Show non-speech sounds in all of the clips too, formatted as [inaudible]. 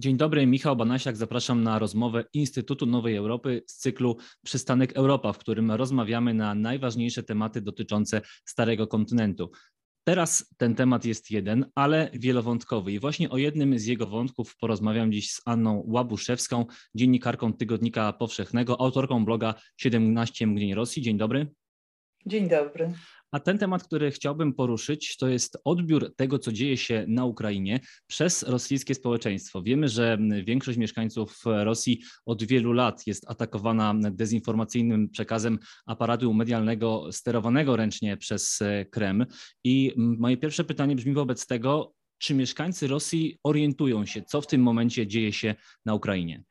Dzień dobry, Michał Banasiak. Zapraszam na rozmowę Instytutu Nowej Europy z cyklu Przystanek Europa, w którym rozmawiamy na najważniejsze tematy dotyczące Starego Kontynentu. Teraz ten temat jest jeden, ale wielowątkowy i właśnie o jednym z jego wątków porozmawiam dziś z Anną Łabuszewską, dziennikarką Tygodnika Powszechnego, autorką bloga 17 mgnień Rosji. Dzień dobry. Dzień dobry. A ten temat, który chciałbym poruszyć, to jest odbiór tego, co dzieje się na Ukrainie przez rosyjskie społeczeństwo. Wiemy, że większość mieszkańców Rosji od wielu lat jest atakowana dezinformacyjnym przekazem aparatu medialnego sterowanego ręcznie przez Kreml. I moje pierwsze pytanie brzmi wobec tego, czy mieszkańcy Rosji orientują się, co w tym momencie dzieje się na Ukrainie?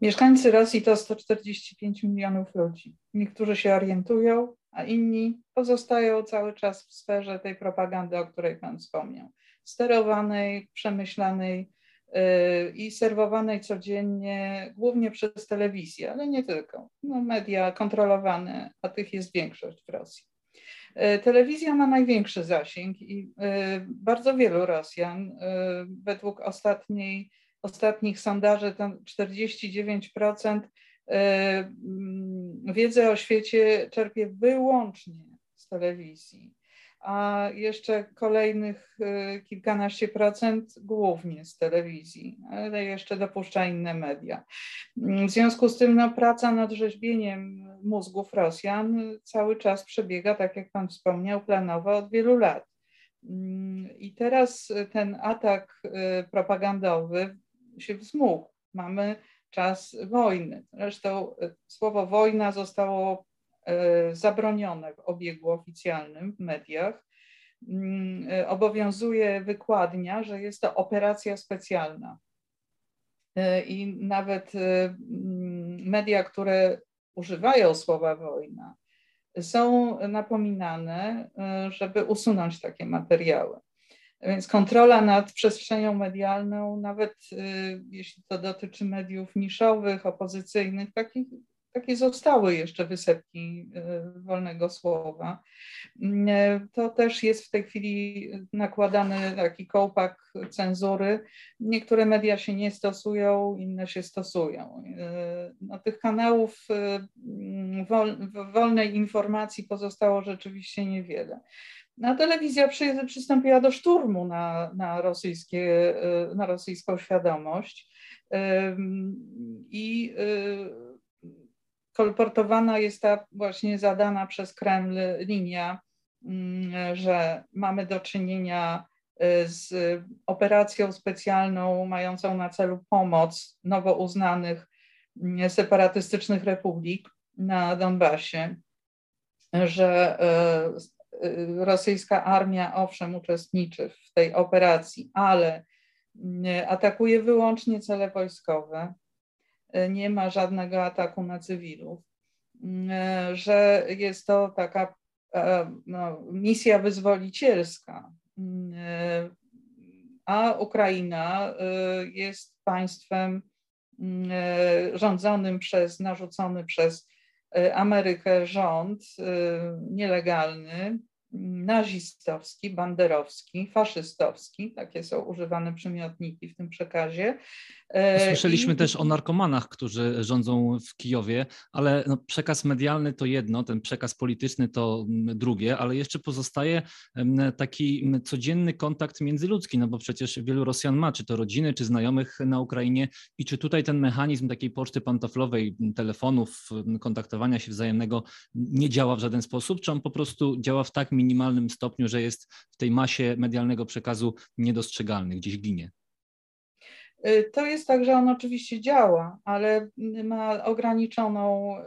Mieszkańcy Rosji to 145 milionów ludzi. Niektórzy się orientują, a inni pozostają cały czas w sferze tej propagandy, o której Pan wspomniał. Sterowanej, przemyślanej yy, i serwowanej codziennie, głównie przez telewizję, ale nie tylko. No, media kontrolowane, a tych jest większość w Rosji. Yy, telewizja ma największy zasięg i yy, bardzo wielu Rosjan, według ostatniej, ostatnich sondaży, to 49% wiedzę o świecie czerpie wyłącznie z telewizji, a jeszcze kolejnych y, kilkanaście procent głównie z telewizji, ale jeszcze dopuszcza inne media. W związku z tym no, praca nad rzeźbieniem mózgów Rosjan cały czas przebiega, tak jak Pan wspomniał, planowo od wielu lat. I teraz ten atak y, propagandowy się wzmógł. Mamy czas wojny. Zresztą e, słowo wojna zostało e, zabronione w obiegu oficjalnym w mediach. Mm, e, obowiązuje wykładnia, że jest to operacja specjalna. I nawet mm, media, które używają słowa wojna, są napominane, żeby usunąć takie materiały. Więc kontrola nad przestrzenią medialną, nawet y, jeśli to dotyczy mediów niszowych, opozycyjnych, takich, takie zostały jeszcze wysepki y, wolnego słowa. Y, to też jest w tej chwili nakładany taki kołpak cenzury. Niektóre media się nie stosują, inne się stosują. No, tych kanałów wolnej informacji pozostało rzeczywiście niewiele. No, telewizja przy, przystąpiła do szturmu na, na, rosyjskie, y, na rosyjską świadomość i y, kolportowana jest ta właśnie zadana przez Kreml linia, mm, że mamy do czynienia y, z operacją specjalną mającą na celu pomoc nowo uznanych mm, separatystycznych republik na Donbasie, że rosyjska armia owszem uczestniczy w tej operacji, ale y, atakuje wyłącznie cele wojskowe, y, nie ma żadnego ataku na cywilów, że jest to taka no, misja wyzwolicielska, a Ukraina jest państwem rządzonym przez, narzucony przez Amerykę rząd nielegalny, nazistowski, banderowski, faszystowski, takie są używane przymiotniki w tym przekazie. E, Słyszeliśmy I... też o narkomanach, którzy rządzą w Kijowie, ale no, przekaz medialny to jedno, ten przekaz polityczny to drugie, ale jeszcze pozostaje taki codzienny kontakt międzyludzki, no bo przecież wielu Rosjan ma, czy to rodziny, czy znajomych na Ukrainie i czy tutaj ten mechanizm takiej poczty pantoflowej, telefonów, kontaktowania się wzajemnego nie działa w żaden sposób, czy on po prostu działa w tak minimalnym stopniu, że jest w tej masie medialnego przekazu niedostrzegalny, gdzieś ginie. Y, to jest tak, że on oczywiście działa, ale ma ograniczoną, y,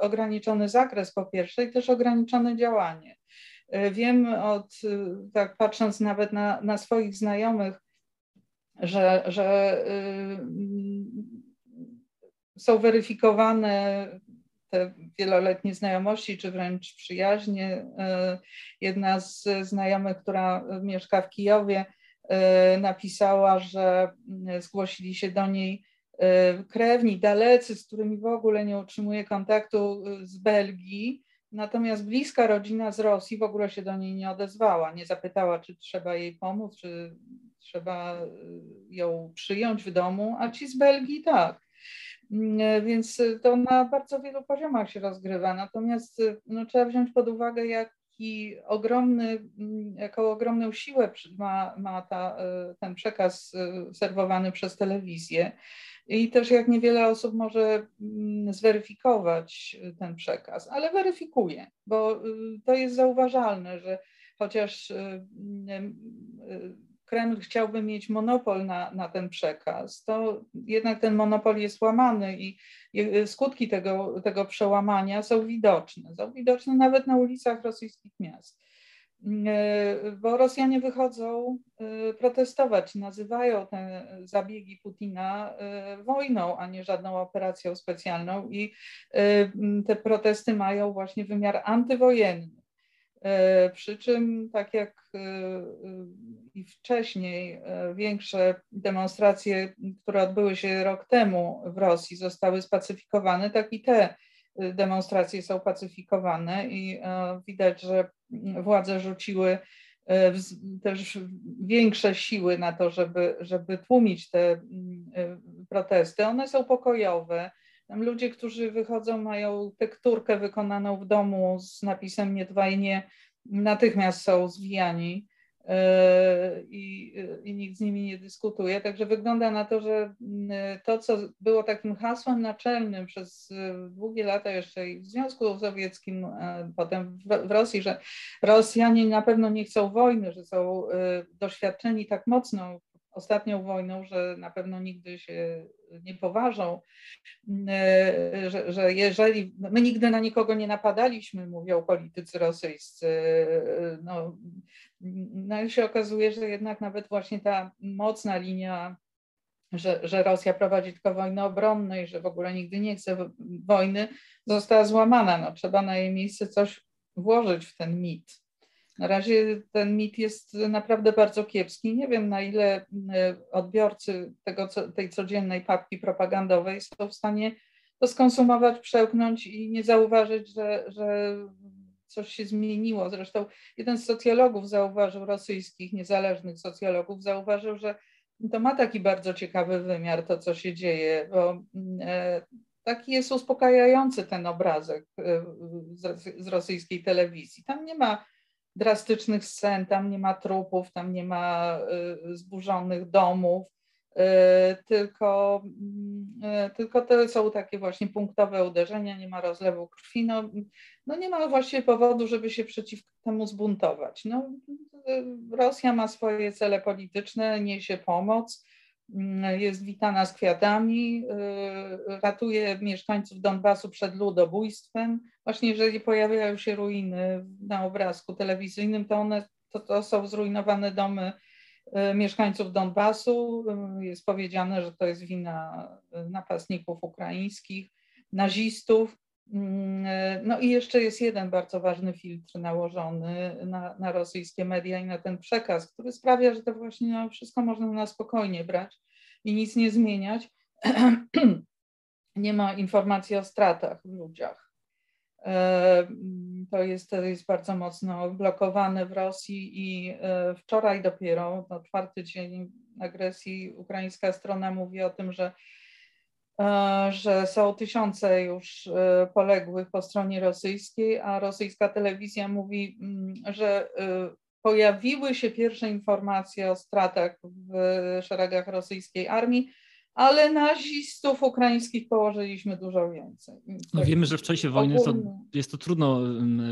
ograniczony zakres po pierwsze i też ograniczone działanie. Y, wiem od, tak patrząc nawet na, na swoich znajomych, że, że są weryfikowane te wieloletnie znajomości, czy wręcz przyjaźnie. E, jedna z znajomych, która mieszka w Kijowie, e, napisała, że zgłosili się do niej e, krewni, dalecy, z którymi w ogóle nie utrzymuje kontaktu z Belgii, natomiast bliska rodzina z Rosji w ogóle się do niej nie odezwała, nie zapytała, czy trzeba jej pomóc, czy trzeba ją przyjąć w domu, a ci z Belgii tak. Więc to na bardzo wielu poziomach się rozgrywa. Natomiast no, trzeba wziąć pod uwagę, jaki ogromny, jaką ogromną siłę ma, ma ta, ten przekaz serwowany przez telewizję i też jak niewiele osób może mm, zweryfikować ten przekaz, ale weryfikuje, bo to jest zauważalne, że chociaż Kreml chciałby mieć monopol na, na ten przekaz, to jednak ten monopol jest łamany i skutki tego, tego przełamania są widoczne. Są widoczne nawet na ulicach rosyjskich miast. E, bo Rosjanie wychodzą e, protestować, nazywają te zabiegi Putina e, wojną, a nie żadną operacją specjalną i te protesty mają właśnie wymiar antywojenny. Przy czym, tak jak i wcześniej, większe demonstracje, które odbyły się rok temu w Rosji, zostały spacyfikowane, tak i te demonstracje są pacyfikowane i widać, że władze rzuciły e, też większe siły na to, żeby, żeby tłumić te e, protesty. One są pokojowe. Tam ludzie, którzy wychodzą, mają tekturkę wykonaną w domu z napisem nie dwajnie, natychmiast są zwijani. E, i, i nikt z nimi nie dyskutuje. Także wygląda na to, że mm, to, co było takim hasłem naczelnym przez długie lata jeszcze i w Związku Sowieckim, potem w Rosji, że Rosjanie na pewno nie chcą wojny, że są doświadczeni tak mocno ostatnią wojną, że na pewno nigdy się nie poważą, że, że jeżeli my nigdy na nikogo nie napadaliśmy, mówią politycy rosyjscy, no, no i się okazuje, że jednak nawet właśnie ta mocna linia, że, że Rosja prowadzi tylko wojny obronne i że w ogóle nigdy nie chce wojny, została złamana. No, trzeba na jej miejsce coś włożyć w ten mit. Na razie ten mit jest naprawdę bardzo kiepski. Nie wiem, na ile e, odbiorcy tego, tej codziennej papki propagandowej są w stanie to skonsumować, przełknąć i nie zauważyć, że, że coś się zmieniło. Zresztą jeden z socjologów zauważył, rosyjskich niezależnych socjologów, zauważył, że to ma taki bardzo ciekawy wymiar, to co się dzieje, bo e, taki jest uspokajający ten obrazek e, z rosyjskiej telewizji. Tam nie ma drastycznych scen, tam nie ma trupów, tam nie ma e, zburzonych domów, E, tylko, mm, e, tylko to są takie właśnie punktowe uderzenia, nie ma rozlewu krwi, no, no nie ma właściwie powodu, żeby się przeciw temu zbuntować. No, Rosja ma swoje cele polityczne, niesie pomoc, jest witana z kwiatami, e, ratuje mieszkańców Donbasu przed ludobójstwem. Właśnie jeżeli pojawiają się ruiny na obrazku telewizyjnym, to one to, to są zrujnowane domy E, mieszkańców Donbasu. E, jest powiedziane, że to jest wina napastników ukraińskich, nazistów. Mm, no i jeszcze jest jeden bardzo ważny filtr nałożony na, na rosyjskie media i na ten przekaz, który sprawia, że to właśnie no, wszystko można na spokojnie brać i nic nie zmieniać. [clears throat] nie ma informacji o stratach w ludziach. E, to jest, to jest bardzo mocno blokowane w Rosji i e, wczoraj dopiero, no, czwarty dzień agresji, ukraińska strona mówi o tym, że, e, że są tysiące już poległych po stronie rosyjskiej, a rosyjska telewizja mówi, mm, że pojawiły się pierwsze informacje o stratach w szeregach rosyjskiej armii, ale nazistów ukraińskich położyliśmy dużo więcej. No wiemy, że w czasie wojny to, jest to trudno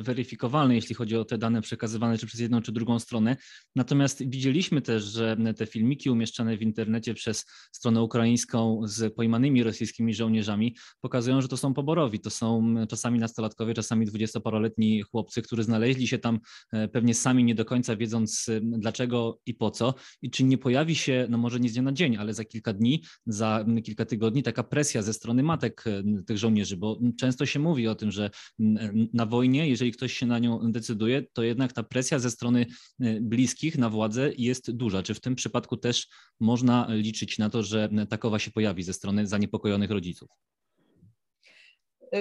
weryfikowalne, jeśli chodzi o te dane przekazywane czy przez jedną czy drugą stronę. Natomiast widzieliśmy też, że te filmiki umieszczane w internecie przez stronę ukraińską z pojmanymi rosyjskimi żołnierzami pokazują, że to są poborowi. To są czasami nastolatkowie, czasami dwudziestoparoletni chłopcy, którzy znaleźli się tam e, pewnie sami nie do końca wiedząc dlaczego i po co. I czy nie pojawi się, no może nie z dnia na dzień, ale za kilka dni za kilka tygodni taka presja ze strony matek e, tych żołnierzy, bo często się mówi o tym, że na wojnie, jeżeli ktoś się na nią decyduje, to jednak ta presja ze strony e, bliskich na władzę jest duża. Czy w tym przypadku też można liczyć na to, że takowa się pojawi ze strony zaniepokojonych rodziców?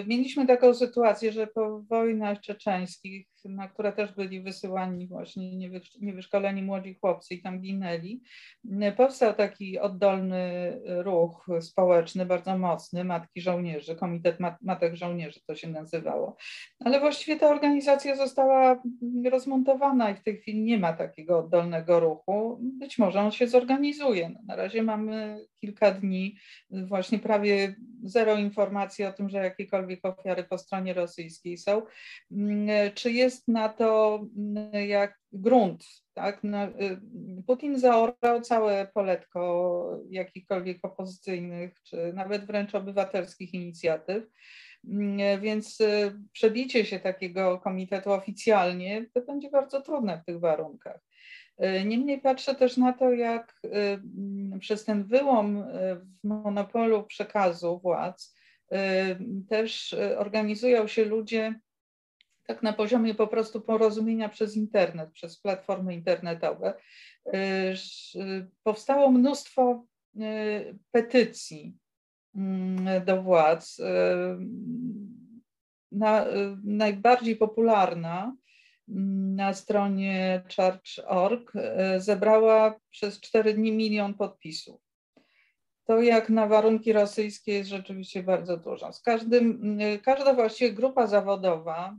Mieliśmy taką sytuację, że po wojnach czeczeńskich na które też byli wysyłani właśnie niewyszkoleni młodzi chłopcy i tam ginęli, powstał taki oddolny ruch społeczny, bardzo mocny, Matki Żołnierzy, Komitet Matek Żołnierzy to się nazywało. Ale właściwie ta organizacja została rozmontowana i w tej chwili nie ma takiego oddolnego ruchu. Być może on się zorganizuje. No, na razie mamy kilka dni, właśnie prawie zero informacji o tym, że jakiekolwiek ofiary po stronie rosyjskiej są. Mm, czy jest na to mm, jak grunt? Tak? Y, Putin zaorał całe poletko jakichkolwiek opozycyjnych, czy nawet wręcz obywatelskich inicjatyw. Mm, więc y, przebicie się takiego komitetu oficjalnie to będzie bardzo trudne w tych warunkach. Y, niemniej patrzę też na to, jak przez ten wyłom w monopolu przekazu władz też organizują się ludzie tak na poziomie po prostu porozumienia przez internet, przez platformy internetowe. Powstało mnóstwo petycji do władz. Na, najbardziej popularna na stronie church.org zebrała przez cztery dni milion podpisów to jak na warunki rosyjskie jest rzeczywiście bardzo dużo. Z każdym, każda właściwie grupa zawodowa,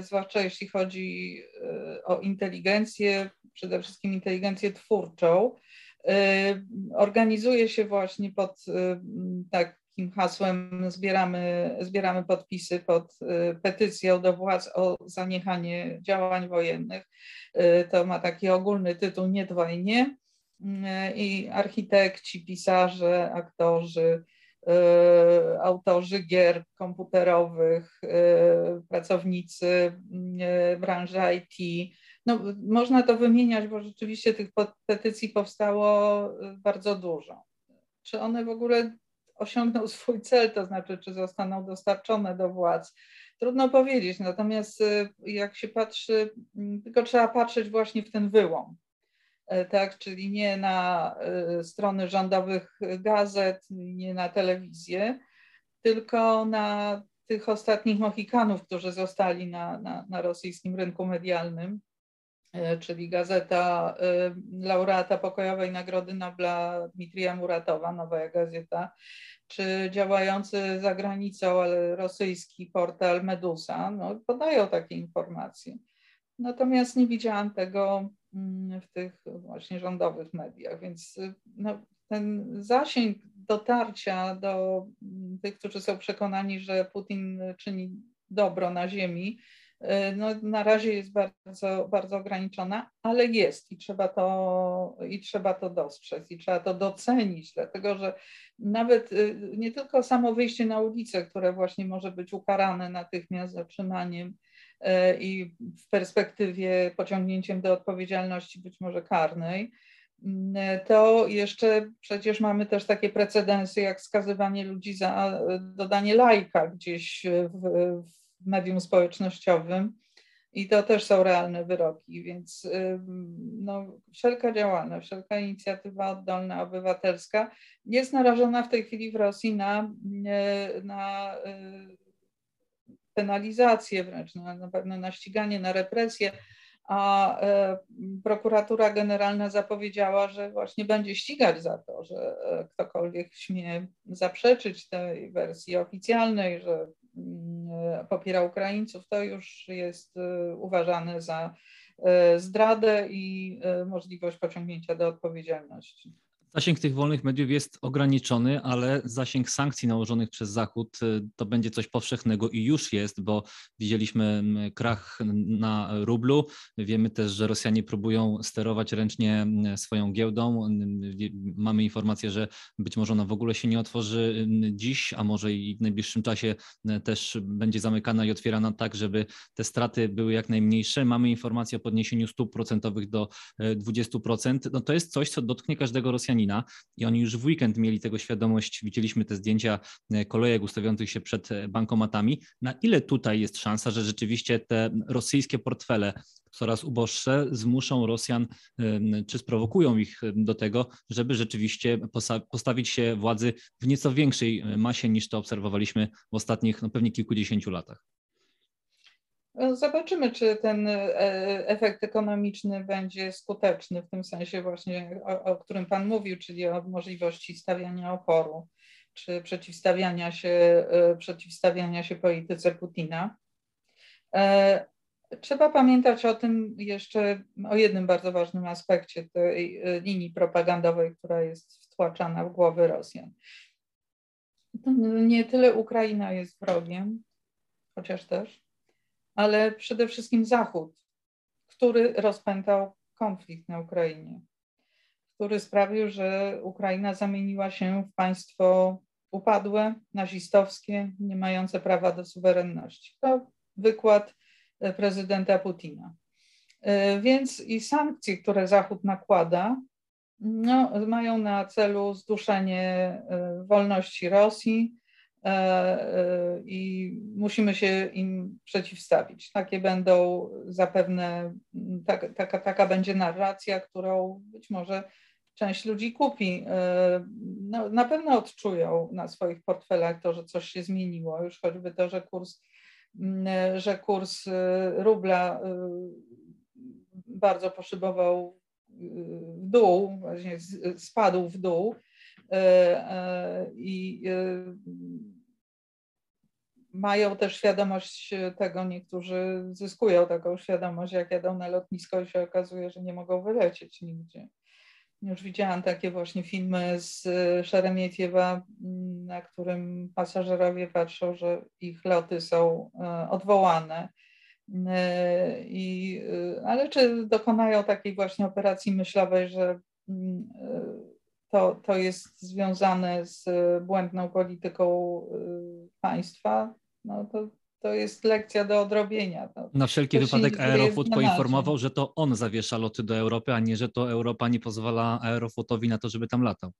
zwłaszcza jeśli chodzi e, o inteligencję, przede wszystkim inteligencję twórczą, e, organizuje się właśnie pod e, takim hasłem zbieramy, zbieramy podpisy pod petycją do władz o zaniechanie działań wojennych. To ma taki ogólny tytuł Nie wojnie i architekci, pisarze, aktorzy, autorzy gier komputerowych, pracownicy branży IT. No, można to wymieniać, bo rzeczywiście tych petycji powstało bardzo dużo. Czy one w ogóle osiągną swój cel, to znaczy, czy zostaną dostarczone do władz? Trudno powiedzieć, natomiast jak się patrzy, tylko trzeba patrzeć właśnie w ten wyłom E, tak, czyli nie na e, strony rządowych gazet, nie na telewizję, tylko na tych ostatnich Mohikanów, którzy zostali na, na, na rosyjskim rynku medialnym, czyli gazeta laureata pokojowej Nagrody Nobla Dmitrija Muratowa, Nowa Gazeta, czy działający za granicą, ale rosyjski portal Medusa, no, podają takie informacje. Natomiast nie widziałam tego mm, w tych właśnie rządowych mediach, więc no, ten zasięg dotarcia do mm, tych, którzy są przekonani, że Putin czyni dobro na ziemi, no, na razie jest bardzo, bardzo ograniczona, ale jest i trzeba, to, i trzeba to dostrzec i trzeba to docenić, dlatego że nawet y, nie tylko samo wyjście na ulicę, które właśnie może być ukarane natychmiast zatrzymaniem, E, i w perspektywie pociągnięciem do odpowiedzialności być może karnej, to jeszcze przecież mamy też takie precedensy jak skazywanie ludzi za dodanie lajka gdzieś w, w medium społecznościowym. I to też są realne wyroki, więc no, wszelka działalność, wszelka inicjatywa oddolna, obywatelska jest narażona w tej chwili w Rosji na, na penalizację wręcz, na, na pewno na ściganie, na represję, a e, prokuratura generalna zapowiedziała, że właśnie będzie ścigać za to, że e, ktokolwiek śmie zaprzeczyć tej wersji oficjalnej, że e, popiera Ukraińców, to już jest uważane za zdradę i możliwość pociągnięcia do odpowiedzialności. Zasięg tych wolnych mediów jest ograniczony, ale zasięg sankcji nałożonych przez Zachód y, to będzie coś powszechnego i już jest, bo widzieliśmy krach na rublu. Wiemy też, że Rosjanie próbują sterować ręcznie swoją giełdą. Mamy informację, że być może ona w ogóle się nie otworzy dziś, a może i w najbliższym czasie też będzie zamykana i otwierana tak, żeby te straty były jak najmniejsze. Mamy informację o podniesieniu stóp procentowych do 20%. No to jest coś, co dotknie każdego Rosjanina i oni już w weekend mieli tego świadomość. Widzieliśmy te zdjęcia e, kolejek ustawiających się przed e, bankomatami. Na ile tutaj jest szansa, że rzeczywiście te rosyjskie portfele coraz uboższe zmuszą Rosjan, czy sprowokują ich do tego, żeby rzeczywiście postawić się władzy w nieco większej masie niż to obserwowaliśmy w ostatnich no pewnie kilkudziesięciu latach? No, zobaczymy, czy ten e, efekt ekonomiczny będzie skuteczny w tym sensie właśnie, o, o którym Pan mówił, czyli o możliwości stawiania oporu, czy przeciwstawiania się, e, przeciwstawiania się polityce Putina. E, trzeba pamiętać o tym jeszcze, o jednym bardzo ważnym aspekcie tej linii propagandowej, która jest wtłaczana w głowy Rosjan. Nie tyle Ukraina jest wrogiem, chociaż też, ale przede wszystkim Zachód, który rozpętał konflikt na Ukrainie, który sprawił, że Ukraina zamieniła się w państwo upadłe, nazistowskie, nie mające prawa do suwerenności. To wykład e, prezydenta Putina. E, więc i sankcje, które Zachód nakłada, no, mają na celu zduszenie e, wolności Rosji, i musimy się im przeciwstawić. Takie będą zapewne, tak, taka, taka będzie narracja, którą być może część ludzi kupi. E, no, na pewno odczują na swoich portfelach to, że coś się zmieniło, już choćby to, że kurs, że kurs rubla bardzo poszybował w dół, spadł w dół i mają też świadomość tego, niektórzy zyskują taką świadomość, jak jadą na lotnisko i się okazuje, że nie mogą wylecieć nigdzie. Już widziałam takie właśnie filmy z Szeremietiewa, na którym pasażerowie patrzą, że ich loty są e, odwołane. E, I, e, ale czy dokonają takiej właśnie operacji myślowej, że to, to jest związane z błędną polityką państwa? No to, to jest lekcja do odrobienia. To, Na wszelki wypadek Aeroflot poinformował, że to on zawiesza loty do Europy, a nie, że to Europa nie pozwala Aeroflotowi na to, żeby tam latał.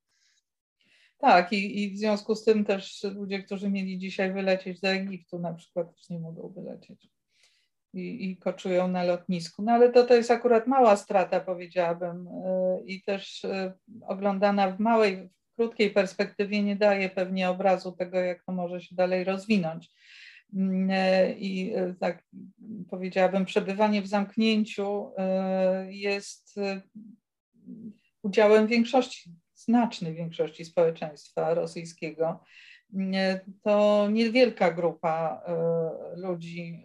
Tak, i, i w związku z tym też ludzie, którzy mieli dzisiaj wylecieć do Egiptu, na przykład też nie mogą wylecieć i, i koczują na lotnisku. No ale to, to jest akurat mała strata, powiedziałabym, y, i też y, oglądana w małej, w krótkiej perspektywie nie daje pewnie obrazu tego, jak to może się dalej rozwinąć. Mm, e, I e, tak powiedziałabym, przebywanie w zamknięciu e, jest udziałem większości, znacznej większości społeczeństwa rosyjskiego. Mm, to niewielka grupa ludzi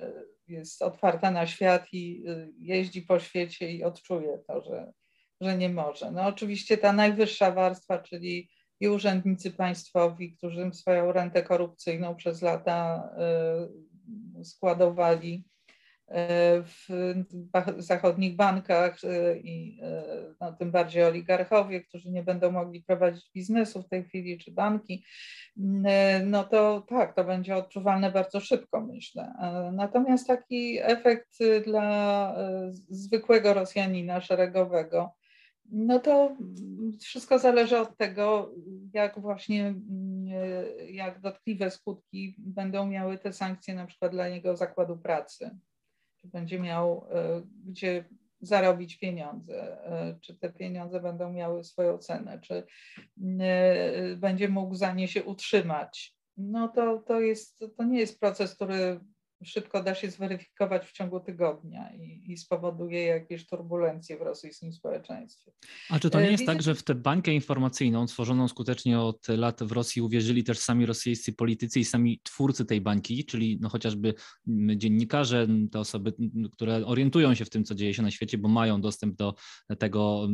jest otwarta na świat i jeździ po świecie i odczuje to, że, że nie może. No oczywiście ta najwyższa warstwa, czyli i urzędnicy państwowi, którzy swoją rentę korupcyjną przez lata e, składowali e, w zachodnich bankach e, i no, tym bardziej oligarchowie, którzy nie będą mogli prowadzić biznesu w tej chwili, czy banki, no to tak, to będzie odczuwalne bardzo szybko, myślę. Natomiast taki efekt dla zwykłego Rosjanina szeregowego, no to wszystko zależy od tego, jak właśnie, jak dotkliwe skutki będą miały te sankcje na przykład dla jego zakładu pracy. Czy będzie miał e, gdzie zarobić pieniądze, e, czy te pieniądze będą miały swoją cenę, czy e, będzie mógł za nie się utrzymać. No to, to, jest, to nie jest proces, który szybko da się zweryfikować w ciągu tygodnia i, i, spowoduje jakieś turbulencje w rosyjskim społeczeństwie. A czy to nie e, jest tak, że w tę bańkę informacyjną tworzoną skutecznie od lat w Rosji uwierzyli też sami rosyjscy politycy i sami twórcy tej bańki, czyli no chociażby dziennikarze, te osoby, które orientują się w tym, co dzieje się na świecie, bo mają dostęp do tego,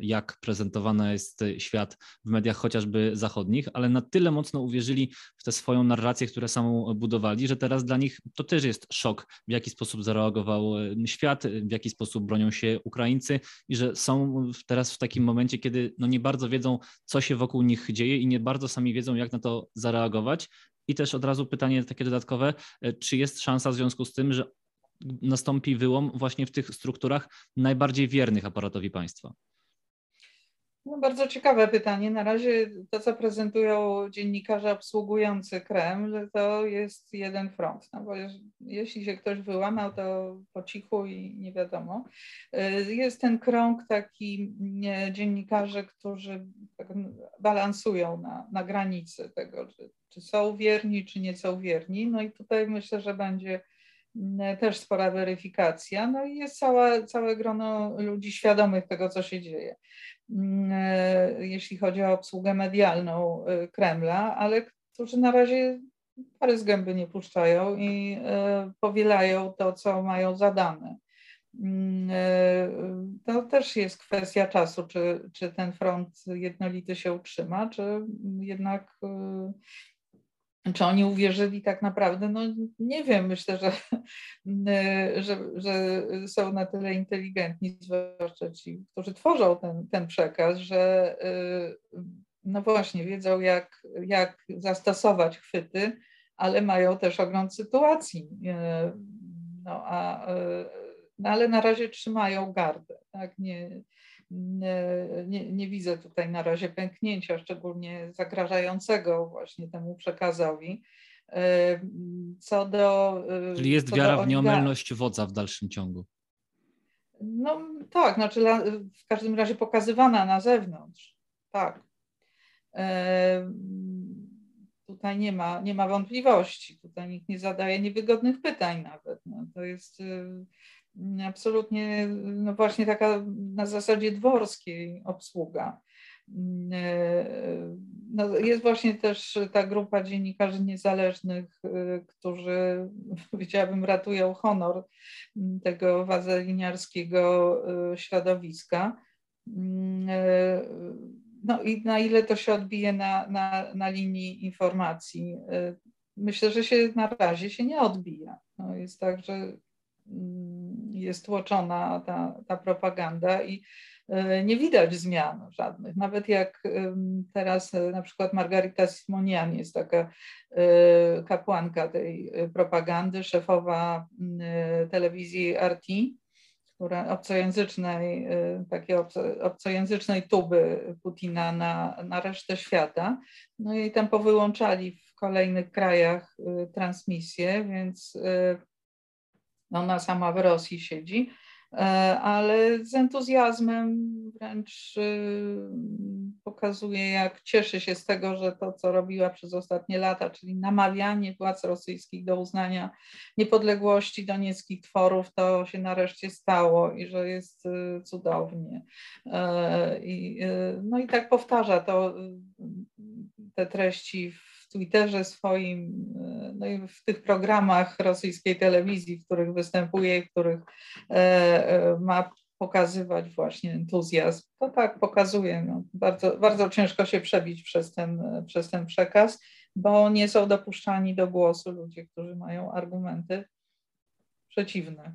jak prezentowany jest świat w mediach chociażby zachodnich, ale na tyle mocno uwierzyli w tę swoją narrację, które samą budowali, że teraz dla nich to też jest szok, w jaki sposób zareagował e, świat, w jaki sposób bronią się Ukraińcy i że są teraz w takim momencie, kiedy no nie bardzo wiedzą, co się wokół nich dzieje i nie bardzo sami wiedzą, jak na to zareagować. I też od razu pytanie takie dodatkowe, e, czy jest szansa w związku z tym, że nastąpi wyłom właśnie w tych strukturach najbardziej wiernych aparatowi państwa? No bardzo ciekawe pytanie. Na razie to, co prezentują dziennikarze obsługujący Kreml, to jest jeden front. No bo jeśli się ktoś wyłamał, to po cichu i nie wiadomo. Y, jest ten krąg taki dziennikarzy, którzy tak balansują na, na granicy tego, czy, czy są wierni, czy nie są wierni. No i tutaj myślę, że będzie też spora weryfikacja. No i jest całe, całe grono ludzi świadomych tego, co się dzieje, jeśli chodzi o obsługę medialną Kremla, ale którzy na razie pary z gęby nie puszczają i powielają to, co mają zadane. Mm, e, to też jest kwestia czasu, czy, czy ten front jednolity się utrzyma, czy jednak e, czy oni uwierzyli tak naprawdę? No nie wiem, myślę, że, [laughs] że, że są na tyle inteligentni, zwłaszcza ci, którzy tworzą ten, ten przekaz, że no właśnie wiedzą jak, jak zastosować chwyty, ale mają też ogląd sytuacji. No a no ale na razie trzymają gardę. Tak? Nie, nie, nie, widzę tutaj na razie pęknięcia, szczególnie zagrażającego właśnie temu przekazowi. Co do. Czyli jest wiara w nieomylność wodza w dalszym ciągu. No tak, znaczy w każdym razie pokazywana na zewnątrz. Tak. Tutaj nie ma, nie ma wątpliwości. Tutaj nikt nie zadaje niewygodnych pytań nawet. No, to jest absolutnie no właśnie taka na zasadzie dworskiej obsługa. No jest właśnie też ta grupa dziennikarzy niezależnych, którzy powiedziałabym ratują honor tego wazeliniarskiego środowiska. No i na ile to się odbije na, na, na linii informacji? Myślę, że się na razie się nie odbija. No jest tak, że jest tłoczona ta, ta propaganda i e, nie widać zmian żadnych. Nawet jak teraz e, na przykład Margarita Simonian jest taka e, kapłanka tej propagandy, szefowa telewizji RT, która obcojęzycznej, takiej obcojęzycznej tuby Putina na, na resztę świata. No i tam powyłączali w kolejnych krajach transmisję, więc ona sama w Rosji siedzi, e, ale z entuzjazmem wręcz y, pokazuje, jak cieszy się z tego, że to, co robiła przez ostatnie lata, czyli namawianie władz rosyjskich do uznania niepodległości donieckich tworów, to się nareszcie stało i że jest y, cudownie. E, I, y, no i tak powtarza to te treści w Twitterze swoim, e, no i w tych programach rosyjskiej telewizji, w których występuje, w których e, e, ma pokazywać właśnie entuzjazm. To tak pokazuje. No, bardzo, bardzo ciężko się przebić przez ten, przez ten przekaz, bo nie są dopuszczani do głosu ludzie, którzy mają argumenty przeciwne.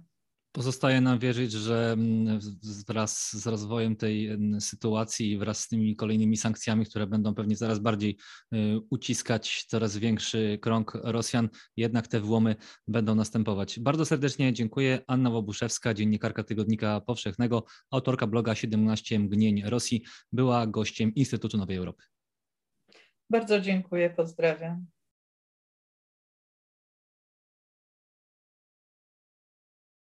Pozostaje nam wierzyć, że mm, wraz z rozwojem tej sytuacji, wraz z tymi kolejnymi sankcjami, które będą pewnie coraz bardziej y, uciskać coraz większy krąg Rosjan, jednak te włamy będą następować. Bardzo serdecznie dziękuję. Anna Wobuszewska, dziennikarka Tygodnika Powszechnego, autorka bloga 17 Mgnień Rosji, była gościem Instytutu Nowej Europy. Bardzo dziękuję, pozdrawiam.